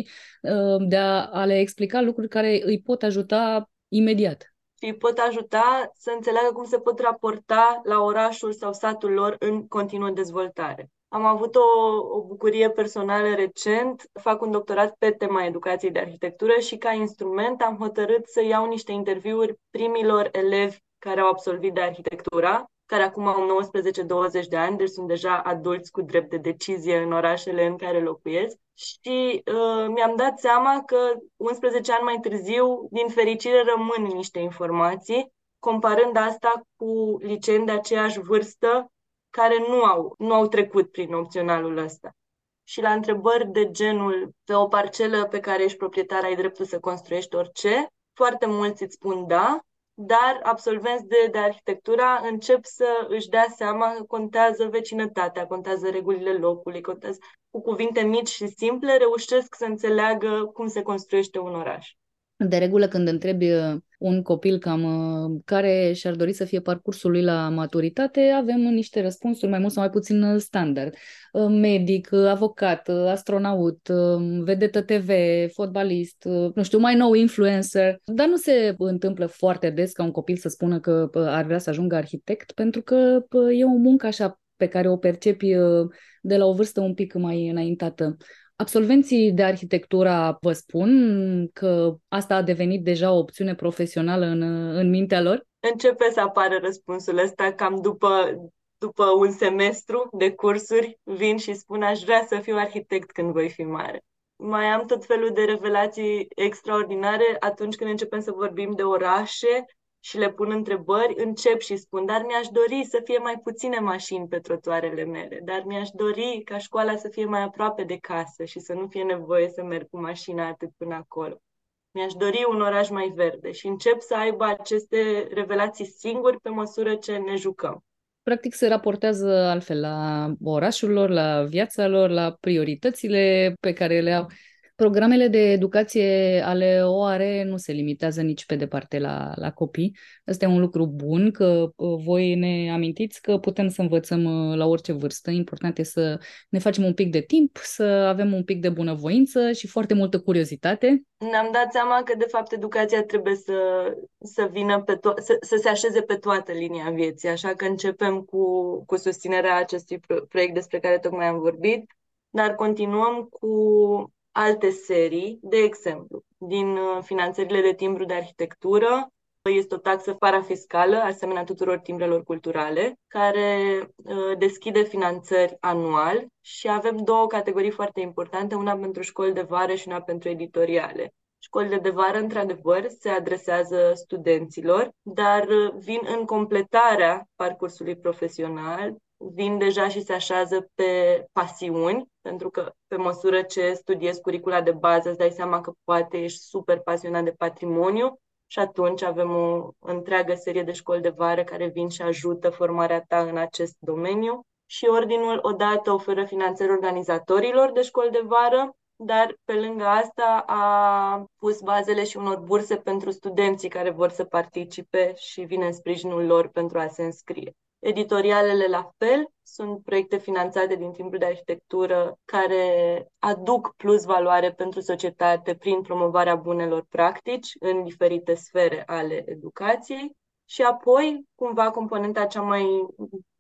S2: de a, a le explica lucruri care îi pot ajuta imediat
S4: și îi pot ajuta să înțeleagă cum se pot raporta la orașul sau satul lor în continuă dezvoltare. Am avut o, o bucurie personală recent, fac un doctorat pe tema educației de arhitectură și ca instrument am hotărât să iau niște interviuri primilor elevi care au absolvit de arhitectura care acum au 19-20 de ani, deci sunt deja adulți cu drept de decizie în orașele în care locuiesc. Și uh, mi-am dat seama că 11 ani mai târziu, din fericire, rămân niște informații, comparând asta cu liceni de aceeași vârstă care nu au, nu au trecut prin opționalul ăsta. Și la întrebări de genul, pe o parcelă pe care ești proprietar, ai dreptul să construiești orice, foarte mulți îți spun da, dar absolvenți de, de arhitectura încep să își dea seama că contează vecinătatea, contează regulile locului, contează cu cuvinte mici și simple, reușesc să înțeleagă cum se construiește un oraș.
S2: De regulă, când întrebi uh, un copil cam uh, care și-ar dori să fie parcursul lui la maturitate, avem niște răspunsuri mai mult sau mai puțin uh, standard. Medic, avocat, astronaut, vedetă TV, fotbalist, nu știu, mai nou influencer. Dar nu se întâmplă foarte des ca un copil să spună că ar vrea să ajungă arhitect, pentru că e o muncă așa pe care o percepi de la o vârstă un pic mai înaintată. Absolvenții de arhitectură vă spun că asta a devenit deja o opțiune profesională în, în mintea lor?
S4: Începe să apară răspunsul ăsta cam după, după un semestru de cursuri, vin și spun aș vrea să fiu arhitect când voi fi mare. Mai am tot felul de revelații extraordinare atunci când începem să vorbim de orașe și le pun întrebări, încep și spun, dar mi-aș dori să fie mai puține mașini pe trotuarele mele, dar mi-aș dori ca școala să fie mai aproape de casă și să nu fie nevoie să merg cu mașina atât până acolo. Mi-aș dori un oraș mai verde și încep să aibă aceste revelații singuri pe măsură ce ne jucăm.
S2: Practic se raportează altfel la orașul lor, la viața lor, la prioritățile pe care le au. Programele de educație ale OARE nu se limitează nici pe departe la, la copii. Asta e un lucru bun, că uh, voi ne amintiți că putem să învățăm uh, la orice vârstă. Important e să ne facem un pic de timp, să avem un pic de bunăvoință și foarte multă curiozitate.
S4: Ne-am dat seama că, de fapt, educația trebuie să, să vină pe to- să, să se așeze pe toată linia vieții, așa că începem cu, cu susținerea acestui proiect despre care tocmai am vorbit, dar continuăm cu alte serii, de exemplu, din uh, finanțările de timbru de arhitectură, este o taxă parafiscală, asemenea tuturor timbrelor culturale, care uh, deschide finanțări anual și avem două categorii foarte importante, una pentru școli de vară și una pentru editoriale. Școlile de vară, într-adevăr, se adresează studenților, dar uh, vin în completarea parcursului profesional vin deja și se așează pe pasiuni, pentru că pe măsură ce studiezi curicula de bază, îți dai seama că poate ești super pasionat de patrimoniu și atunci avem o întreagă serie de școli de vară care vin și ajută formarea ta în acest domeniu. Și Ordinul odată oferă finanțări organizatorilor de școli de vară, dar pe lângă asta a pus bazele și unor burse pentru studenții care vor să participe și vine în sprijinul lor pentru a se înscrie. Editorialele la fel, sunt proiecte finanțate din timpul de arhitectură care aduc plus valoare pentru societate prin promovarea bunelor practici în diferite sfere ale educației. Și apoi, cumva, componenta cea mai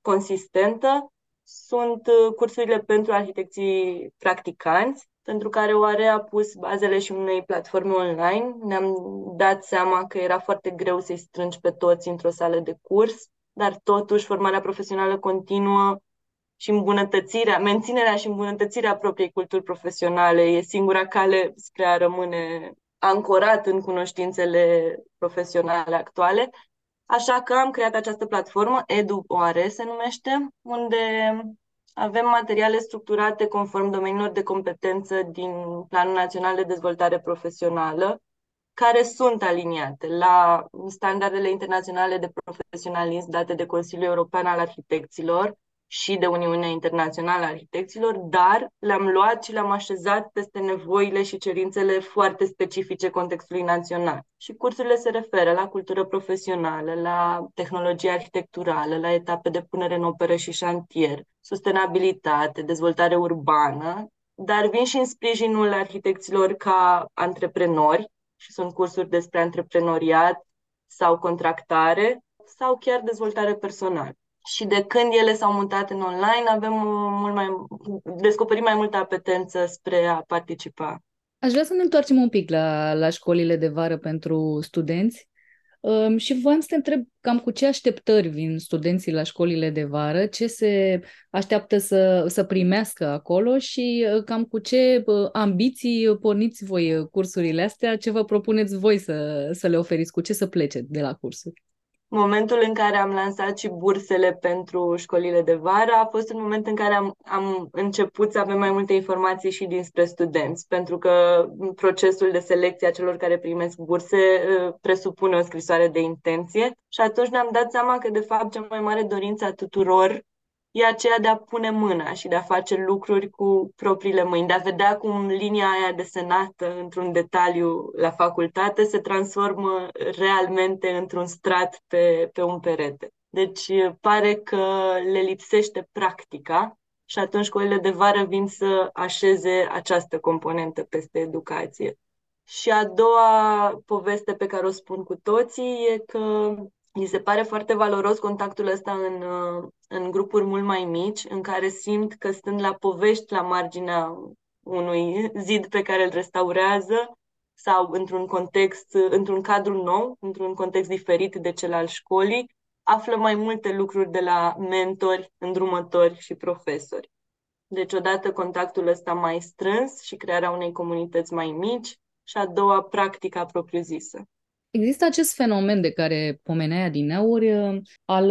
S4: consistentă sunt uh, cursurile pentru arhitecții practicanți, pentru care OARE a pus bazele și unei platforme online. Ne-am dat seama că era foarte greu să-i strângi pe toți într-o sală de curs dar totuși formarea profesională continuă și îmbunătățirea, menținerea și îmbunătățirea propriei culturi profesionale e singura cale spre a rămâne ancorat în cunoștințele profesionale actuale. Așa că am creat această platformă, EduOare se numește, unde avem materiale structurate conform domeniilor de competență din Planul Național de Dezvoltare Profesională, care sunt aliniate la standardele internaționale de profesionalism date de Consiliul European al Arhitecților și de Uniunea Internațională a Arhitecților, dar le-am luat și le-am așezat peste nevoile și cerințele foarte specifice contextului național. Și cursurile se referă la cultură profesională, la tehnologie arhitecturală, la etape de punere în operă și șantier, sustenabilitate, dezvoltare urbană, dar vin și în sprijinul arhitecților ca antreprenori, și sunt cursuri despre antreprenoriat sau contractare sau chiar dezvoltare personală. Și de când ele s-au mutat în online, avem mult mai, descoperit mai multă apetență spre a participa.
S2: Aș vrea să ne întoarcem un pic la, la școlile de vară pentru studenți. Um, și voiam să te întreb cam cu ce așteptări vin studenții la școlile de vară, ce se așteaptă să, să primească acolo și uh, cam cu ce uh, ambiții porniți voi uh, cursurile astea, ce vă propuneți voi să, să le oferiți, cu ce să plece de la cursuri
S4: momentul în care am lansat și bursele pentru școlile de vară a fost un moment în care am, am început să avem mai multe informații și dinspre studenți, pentru că procesul de selecție a celor care primesc burse uh, presupune o scrisoare de intenție și atunci ne-am dat seama că, de fapt, cea mai mare dorință a tuturor e aceea de a pune mâna și de a face lucruri cu propriile mâini, de a vedea cum linia aia desenată într-un detaliu la facultate se transformă realmente într-un strat pe, pe un perete. Deci pare că le lipsește practica și atunci școlile de vară vin să așeze această componentă peste educație. Și a doua poveste pe care o spun cu toții e că mi se pare foarte valoros contactul ăsta în, în grupuri mult mai mici, în care simt că stând la povești la marginea unui zid pe care îl restaurează sau într-un context, într-un cadru nou, într-un context diferit de cel al școlii, află mai multe lucruri de la mentori, îndrumători și profesori. Deci, odată contactul ăsta mai strâns și crearea unei comunități mai mici, și a doua, practica propriu-zisă.
S2: Există acest fenomen de care pomenea din aur al,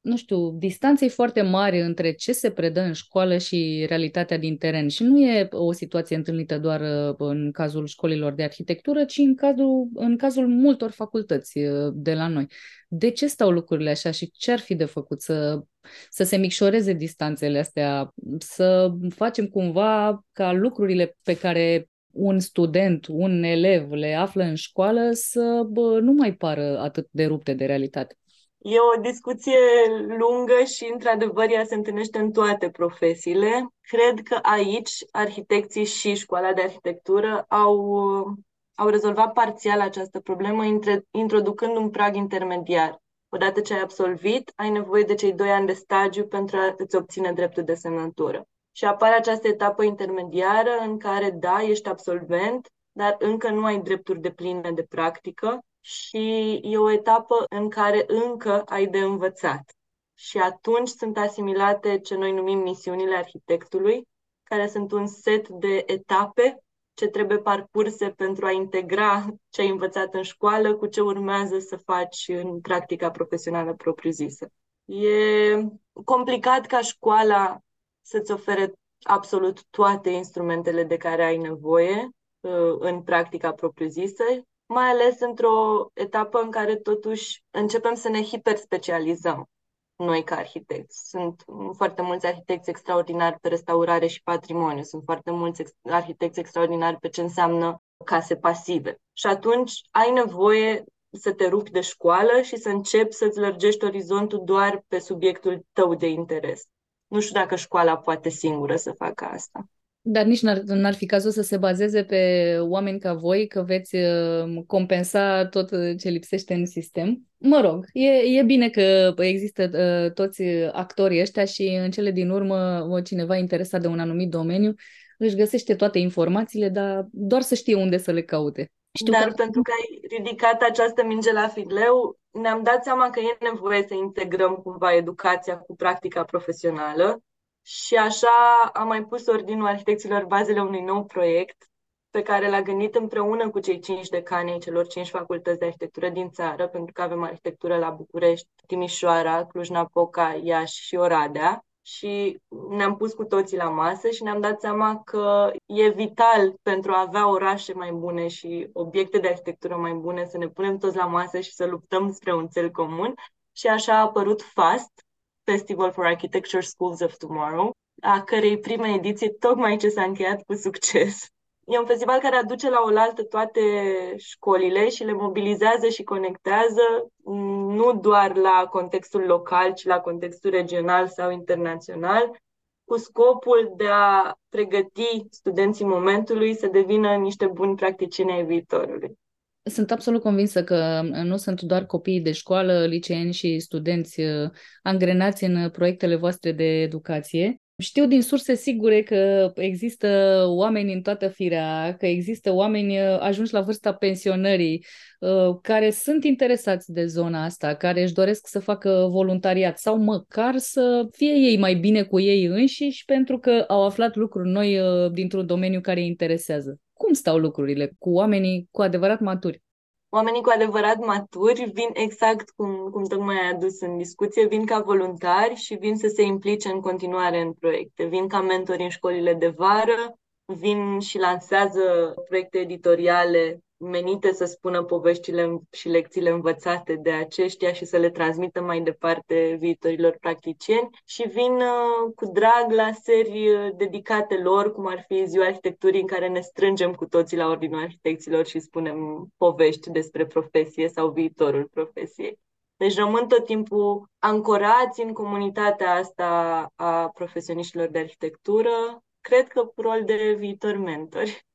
S2: nu știu, distanței foarte mari între ce se predă în școală și realitatea din teren. Și nu e o situație întâlnită doar uh, în cazul școlilor de arhitectură, ci în cazul, în cazul multor facultăți uh, de la noi. De ce stau lucrurile așa și ce ar fi de făcut să, să se micșoreze distanțele astea, să facem cumva ca lucrurile pe care un student, un elev le află în școală să bă, nu mai pară atât de rupte de realitate.
S4: E o discuție lungă și, într-adevăr, ea se întâlnește în toate profesiile. Cred că aici arhitecții și școala de arhitectură au, au rezolvat parțial această problemă, introducând un prag intermediar. Odată ce ai absolvit, ai nevoie de cei doi ani de stagiu pentru a îți obține dreptul de semnătură și apare această etapă intermediară în care, da, ești absolvent, dar încă nu ai drepturi de pline de practică și e o etapă în care încă ai de învățat. Și atunci sunt asimilate ce noi numim misiunile arhitectului, care sunt un set de etape ce trebuie parcurse pentru a integra ce ai învățat în școală cu ce urmează să faci în practica profesională propriu-zisă. E complicat ca școala să-ți ofere absolut toate instrumentele de care ai nevoie uh, în practica propriu-zisă, mai ales într-o etapă în care totuși începem să ne hiperspecializăm noi ca arhitecți. Sunt foarte mulți arhitecți extraordinari pe restaurare și patrimoniu, sunt foarte mulți ex- arhitecți extraordinari pe ce înseamnă case pasive. Și atunci ai nevoie să te rupi de școală și să începi să-ți lărgești orizontul doar pe subiectul tău de interes. Nu știu dacă școala poate singură să facă asta.
S2: Dar nici n-ar, n-ar fi cazul să se bazeze pe oameni ca voi, că veți uh, compensa tot ce lipsește în sistem. Mă rog, e, e bine că există uh, toți actorii ăștia și în cele din urmă cineva interesat de un anumit domeniu își găsește toate informațiile, dar doar să știe unde să le caute.
S4: Știu Dar că... pentru că ai ridicat această minge la fileu, ne-am dat seama că e nevoie să integrăm cumva educația cu practica profesională și așa am mai pus ordinul arhitecților bazele unui nou proiect pe care l-a gândit împreună cu cei cinci decani ai celor cinci facultăți de arhitectură din țară, pentru că avem arhitectură la București, Timișoara, Cluj-Napoca, Iași și Oradea și ne-am pus cu toții la masă și ne-am dat seama că e vital pentru a avea orașe mai bune și obiecte de arhitectură mai bune să ne punem toți la masă și să luptăm spre un cel comun. Și așa a apărut FAST, Festival for Architecture Schools of Tomorrow, a cărei prima ediție tocmai ce s-a încheiat cu succes. E un festival care aduce la oaltă toate școlile și le mobilizează și conectează nu doar la contextul local, ci la contextul regional sau internațional, cu scopul de a pregăti studenții momentului să devină niște buni practicieni ai viitorului.
S2: Sunt absolut convinsă că nu sunt doar copiii de școală, liceeni și studenți uh, angrenați în proiectele voastre de educație, știu din surse sigure că există oameni în toată firea, că există oameni uh, ajunși la vârsta pensionării, uh, care sunt interesați de zona asta, care își doresc să facă voluntariat sau măcar să fie ei mai bine cu ei înșiși pentru că au aflat lucruri noi uh, dintr-un domeniu care îi interesează. Cum stau lucrurile cu oamenii cu adevărat maturi?
S4: Oamenii cu adevărat maturi vin exact cum, cum tocmai ai adus în discuție, vin ca voluntari și vin să se implice în continuare în proiecte. Vin ca mentori în școlile de vară, vin și lansează proiecte editoriale menite să spună poveștile și lecțiile învățate de aceștia și să le transmită mai departe viitorilor practicieni și vin uh, cu drag la serii dedicate lor, cum ar fi Ziua Arhitecturii, în care ne strângem cu toții la Ordinul Arhitecților și spunem povești despre profesie sau viitorul profesiei. Deci rămân tot timpul ancorați în comunitatea asta a profesioniștilor de arhitectură, cred că cu rol de viitor mentori.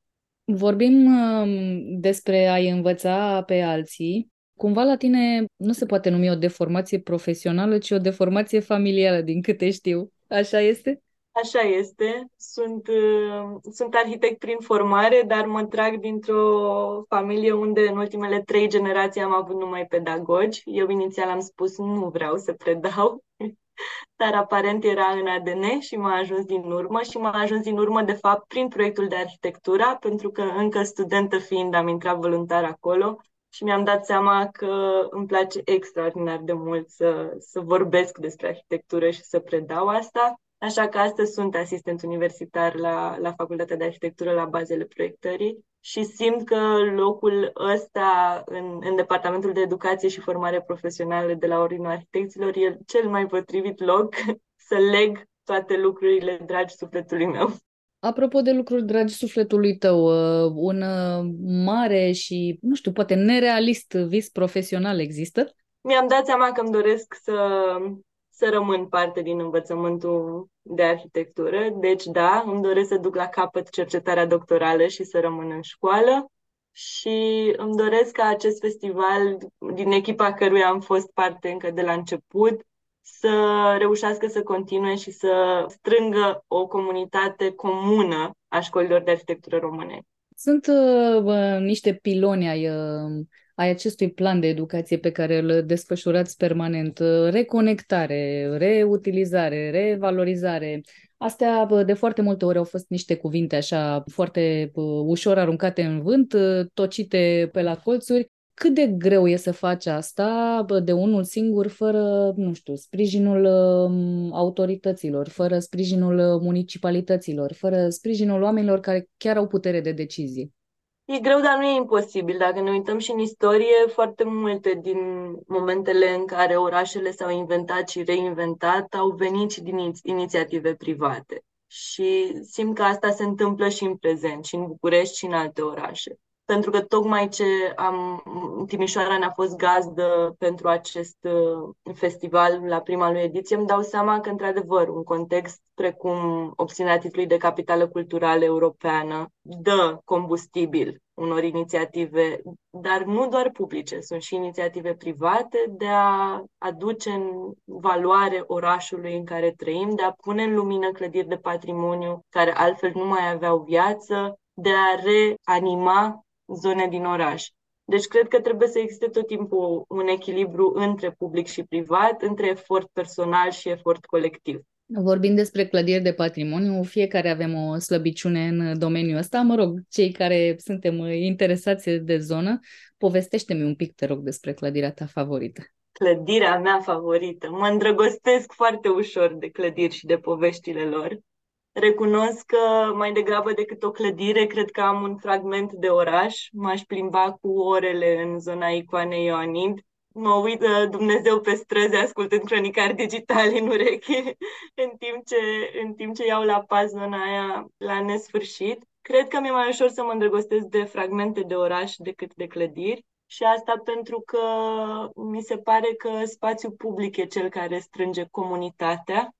S2: Vorbim um, despre a-i învăța pe alții. Cumva la tine nu se poate numi o deformație profesională, ci o deformație familială, din câte știu. Așa este?
S4: Așa este. Sunt, uh, sunt arhitect prin formare, dar mă trag dintr-o familie unde în ultimele trei generații am avut numai pedagogi. Eu inițial am spus nu vreau să predau, dar aparent era în ADN și m-a ajuns din urmă și m-a ajuns din urmă, de fapt, prin proiectul de arhitectură, pentru că încă studentă fiind am intrat voluntar acolo și mi-am dat seama că îmi place extraordinar de mult să, să vorbesc despre arhitectură și să predau asta. Așa că astăzi sunt asistent universitar la, la Facultatea de Arhitectură la bazele proiectării și simt că locul ăsta în, în Departamentul de Educație și Formare Profesională de la Ordinul Arhitecților e cel mai potrivit loc să leg toate lucrurile dragi sufletului meu.
S2: Apropo de lucruri dragi sufletului tău, uh, un uh, mare și, nu știu, poate nerealist vis profesional există?
S4: Mi-am dat seama că îmi doresc să să rămân parte din învățământul de arhitectură. Deci, da, îmi doresc să duc la capăt cercetarea doctorală și să rămân în școală. Și îmi doresc ca acest festival, din echipa căruia am fost parte încă de la început, să reușească să continue și să strângă o comunitate comună a școlilor de arhitectură române.
S2: Sunt uh, niște piloni ai uh, ai acestui plan de educație pe care îl desfășurați permanent, reconectare, reutilizare, revalorizare, Astea de foarte multe ori au fost niște cuvinte așa foarte ușor aruncate în vânt, tocite pe la colțuri. Cât de greu e să faci asta de unul singur, fără, nu știu, sprijinul um, autorităților, fără sprijinul municipalităților, fără sprijinul oamenilor care chiar au putere de decizie?
S4: E greu, dar nu e imposibil. Dacă ne uităm și în istorie, foarte multe din momentele în care orașele s-au inventat și reinventat au venit și din inițiative private. Și simt că asta se întâmplă și în prezent, și în București și în alte orașe pentru că tocmai ce am, Timișoara ne-a fost gazdă pentru acest uh, festival la prima lui ediție, îmi dau seama că, într-adevăr, un context precum obținerea titlului de capitală culturală europeană dă combustibil unor inițiative, dar nu doar publice, sunt și inițiative private de a aduce în valoare orașului în care trăim, de a pune în lumină clădiri de patrimoniu care altfel nu mai aveau viață, de a reanima zone din oraș. Deci cred că trebuie să existe tot timpul un echilibru între public și privat, între efort personal și efort colectiv.
S2: Vorbind despre clădiri de patrimoniu, fiecare avem o slăbiciune în domeniul ăsta. Mă rog, cei care suntem interesați de zonă, povestește-mi un pic, te rog, despre clădirea ta favorită.
S4: Clădirea mea favorită. Mă îndrăgostesc foarte ușor de clădiri și de poveștile lor. Recunosc că mai degrabă decât o clădire, cred că am un fragment de oraș. M-aș plimba cu orele în zona icoanei Ioanid. Mă uită Dumnezeu pe străzi ascultând cronicari digitali în ureche, în timp ce, în timp ce iau la pas zona aia la nesfârșit. Cred că mi-e mai ușor să mă îndrăgostesc de fragmente de oraș decât de clădiri. Și asta pentru că mi se pare că spațiul public e cel care strânge comunitatea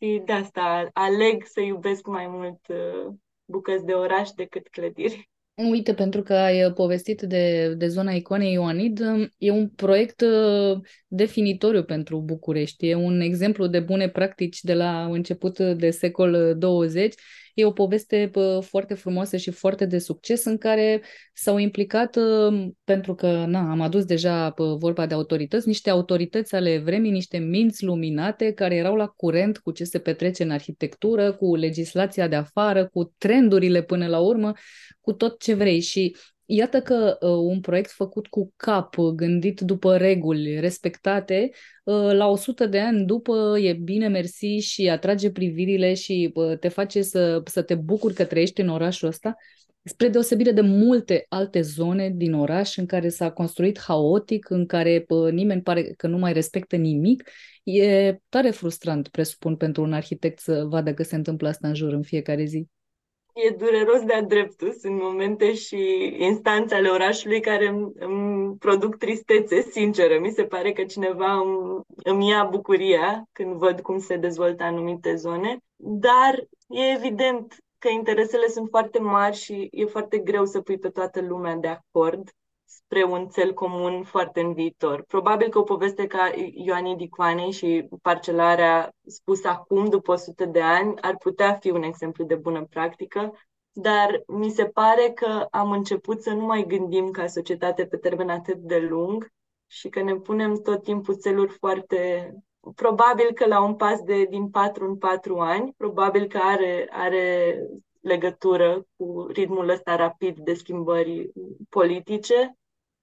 S4: și de asta aleg să iubesc mai mult uh, bucăți de oraș decât clădiri.
S2: Uite, pentru că ai uh, povestit de, de zona icoanei Ioanid, um, e un proiect uh, definitoriu pentru București. E un exemplu de bune practici de la început de secol 20 E o poveste foarte frumoasă și foarte de succes în care s-au implicat, ă, pentru că na, am adus deja vorba de autorități, niște autorități ale vremii, niște minți luminate care erau la curent cu ce se petrece în arhitectură, cu legislația de afară, cu trendurile până la urmă, cu tot ce vrei. Și Iată că uh, un proiect făcut cu cap, gândit după reguli respectate, uh, la 100 de ani după e bine mersi și atrage privirile și uh, te face să, să te bucuri că trăiești în orașul ăsta. spre deosebire de multe alte zone din oraș în care s-a construit haotic, în care pă, nimeni pare că nu mai respectă nimic, e tare frustrant, presupun, pentru un arhitect să vadă că se întâmplă asta în jur în fiecare zi.
S4: E dureros de-a dreptul. Sunt momente și instanțe ale orașului care îmi, îmi produc tristețe, sinceră. Mi se pare că cineva îmi, îmi ia bucuria când văd cum se dezvoltă anumite zone. Dar e evident că interesele sunt foarte mari și e foarte greu să pui pe toată lumea de acord spre un cel comun foarte în viitor. Probabil că o poveste ca Ioanii Dicoanei și parcelarea spusă acum, după 100 de ani, ar putea fi un exemplu de bună practică, dar mi se pare că am început să nu mai gândim ca societate pe termen atât de lung și că ne punem tot timpul țeluri foarte... Probabil că la un pas de din 4 în 4 ani, probabil că are, are legătură cu ritmul ăsta rapid de schimbări politice,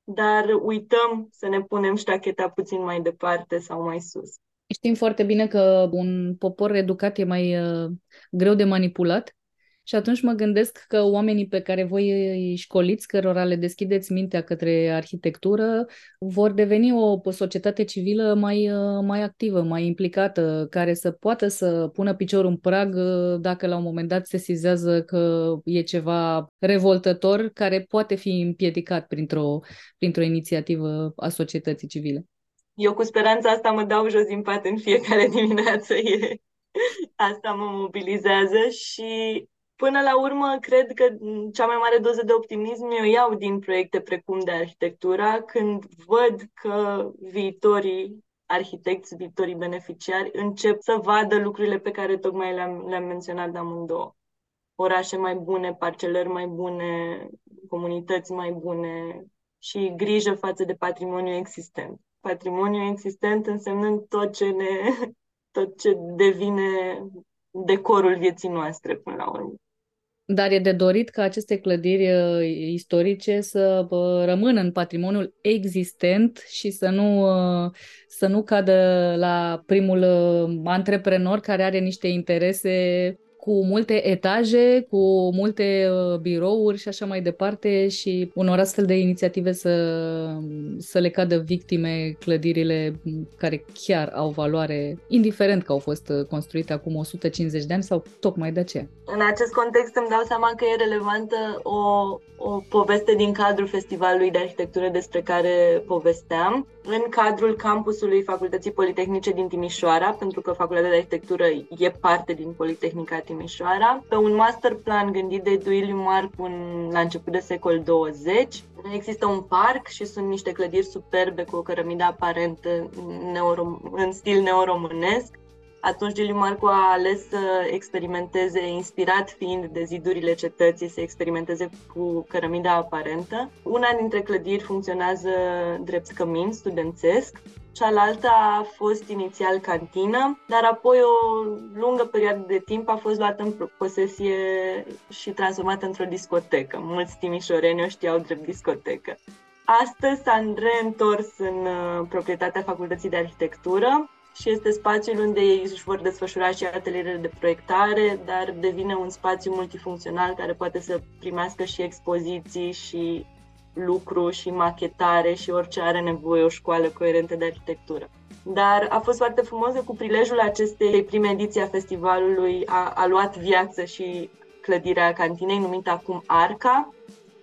S4: dar uităm să ne punem ștacheta puțin mai departe sau mai sus.
S2: Știm foarte bine că un popor educat e mai uh, greu de manipulat și atunci mă gândesc că oamenii pe care voi îi școliți, cărora le deschideți mintea către arhitectură, vor deveni o societate civilă mai, uh, mai activă, mai implicată, care să poată să pună piciorul în prag uh, dacă la un moment dat se sizează că e ceva revoltător care poate fi împiedicat printr-o, printr-o inițiativă a societății civile.
S4: Eu cu speranța asta mă dau jos din pat în fiecare dimineață. E... Asta mă mobilizează și Până la urmă, cred că cea mai mare doză de optimism eu iau din proiecte precum de arhitectura, când văd că viitorii arhitecți, viitorii beneficiari încep să vadă lucrurile pe care tocmai le-am, le-am menționat de amândouă. Orașe mai bune, parcelări mai bune, comunități mai bune și grijă față de patrimoniu existent. Patrimoniu existent însemnând tot ce ne, tot ce devine decorul vieții noastre până la urmă.
S2: Dar e de dorit ca aceste clădiri uh, istorice să rămână în patrimoniul existent și să nu, uh, să nu cadă la primul uh, antreprenor care are niște interese cu multe etaje, cu multe uh, birouri și așa mai departe și unor astfel de inițiative să, să le cadă victime clădirile care chiar au valoare, indiferent că au fost uh, construite acum 150 de ani sau tocmai de aceea.
S4: În acest context îmi dau seama că e relevantă o, o poveste din cadrul Festivalului de Arhitectură despre care povesteam, în cadrul campusului Facultății Politehnice din Timișoara, pentru că Facultatea de Arhitectură e parte din Politehnica Timișoara, pe un master plan gândit de Duiliu Marcu în, la început de secol 20. Există un parc și sunt niște clădiri superbe cu o cărămidă aparentă neoro, în stil neoromânesc atunci Giliu Marcu a ales să experimenteze, inspirat fiind de zidurile cetății, să experimenteze cu cărămida aparentă. Una dintre clădiri funcționează drept cămin studențesc, cealaltă a fost inițial cantină, dar apoi o lungă perioadă de timp a fost luată în posesie și transformată într-o discotecă. Mulți timișoreni o știau drept discotecă. Astăzi s-a reîntors în uh, proprietatea Facultății de Arhitectură și este spațiul unde ei își vor desfășura și atelierele de proiectare, dar devine un spațiu multifuncțional care poate să primească și expoziții și lucru și machetare și orice are nevoie o școală coerentă de arhitectură. Dar a fost foarte frumos că cu prilejul acestei prime ediții a festivalului a, a luat viață și clădirea cantinei numită acum Arca.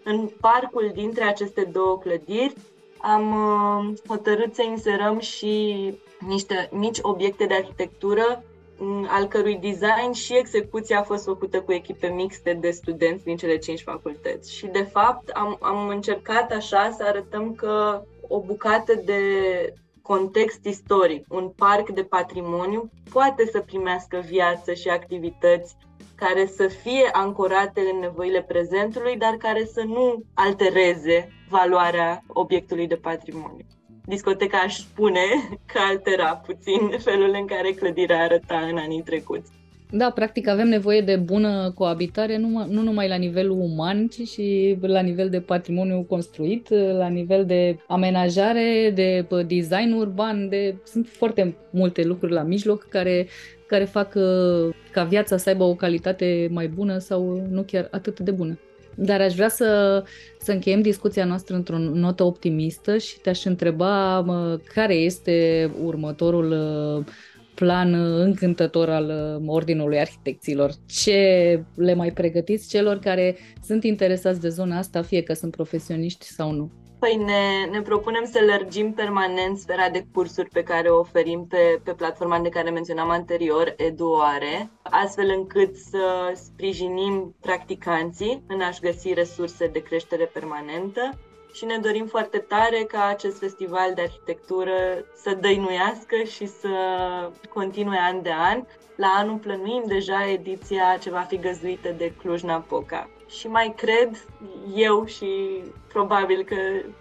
S4: În parcul dintre aceste două clădiri am uh, hotărât să inserăm și niște mici obiecte de arhitectură mm, al cărui design și execuția a fost făcută cu echipe mixte de studenți din cele cinci facultăți. Și, de fapt, am, am încercat așa să arătăm că o bucată de context istoric, un parc de patrimoniu, poate să primească viață și activități care să fie ancorate în nevoile prezentului, dar care să nu altereze valoarea obiectului de patrimoniu discoteca aș spune că altera puțin felul în care clădirea arăta în anii trecuți.
S2: Da, practic avem nevoie de bună coabitare nu, nu numai la nivelul uman, ci și la nivel de patrimoniu construit, la nivel de amenajare, de design urban, de sunt foarte multe lucruri la mijloc care, care fac uh, ca viața să aibă o calitate mai bună sau nu chiar atât de bună. Dar aș vrea să, să încheiem discuția noastră într-o notă optimistă și te-aș întreba mă, care este următorul plan încântător al Ordinului Arhitecților. Ce le mai pregătiți celor care sunt interesați de zona asta, fie că sunt profesioniști sau nu?
S4: Păi ne, ne propunem să lărgim permanent sfera de cursuri pe care o oferim pe, pe platforma de care menționam anterior, Eduare, astfel încât să sprijinim practicanții în a-și găsi resurse de creștere permanentă și ne dorim foarte tare ca acest festival de arhitectură să dăinuiască și să continue an de an. La anul plănuim deja ediția ce va fi găzduită de Cluj-Napoca și mai cred eu și probabil că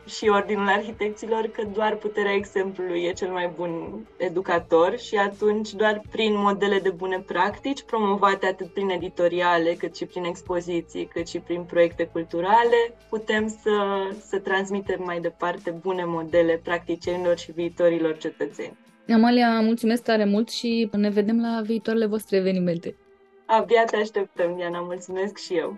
S4: și Ordinul Arhitecților că doar puterea exemplului e cel mai bun educator și atunci doar prin modele de bune practici promovate atât prin editoriale cât și prin expoziții cât și prin proiecte culturale putem să, să transmitem mai departe bune modele practicienilor și viitorilor cetățeni.
S2: Amalia, mulțumesc tare mult și ne vedem la viitoarele voastre evenimente.
S4: Abia te așteptăm, Diana, mulțumesc și eu.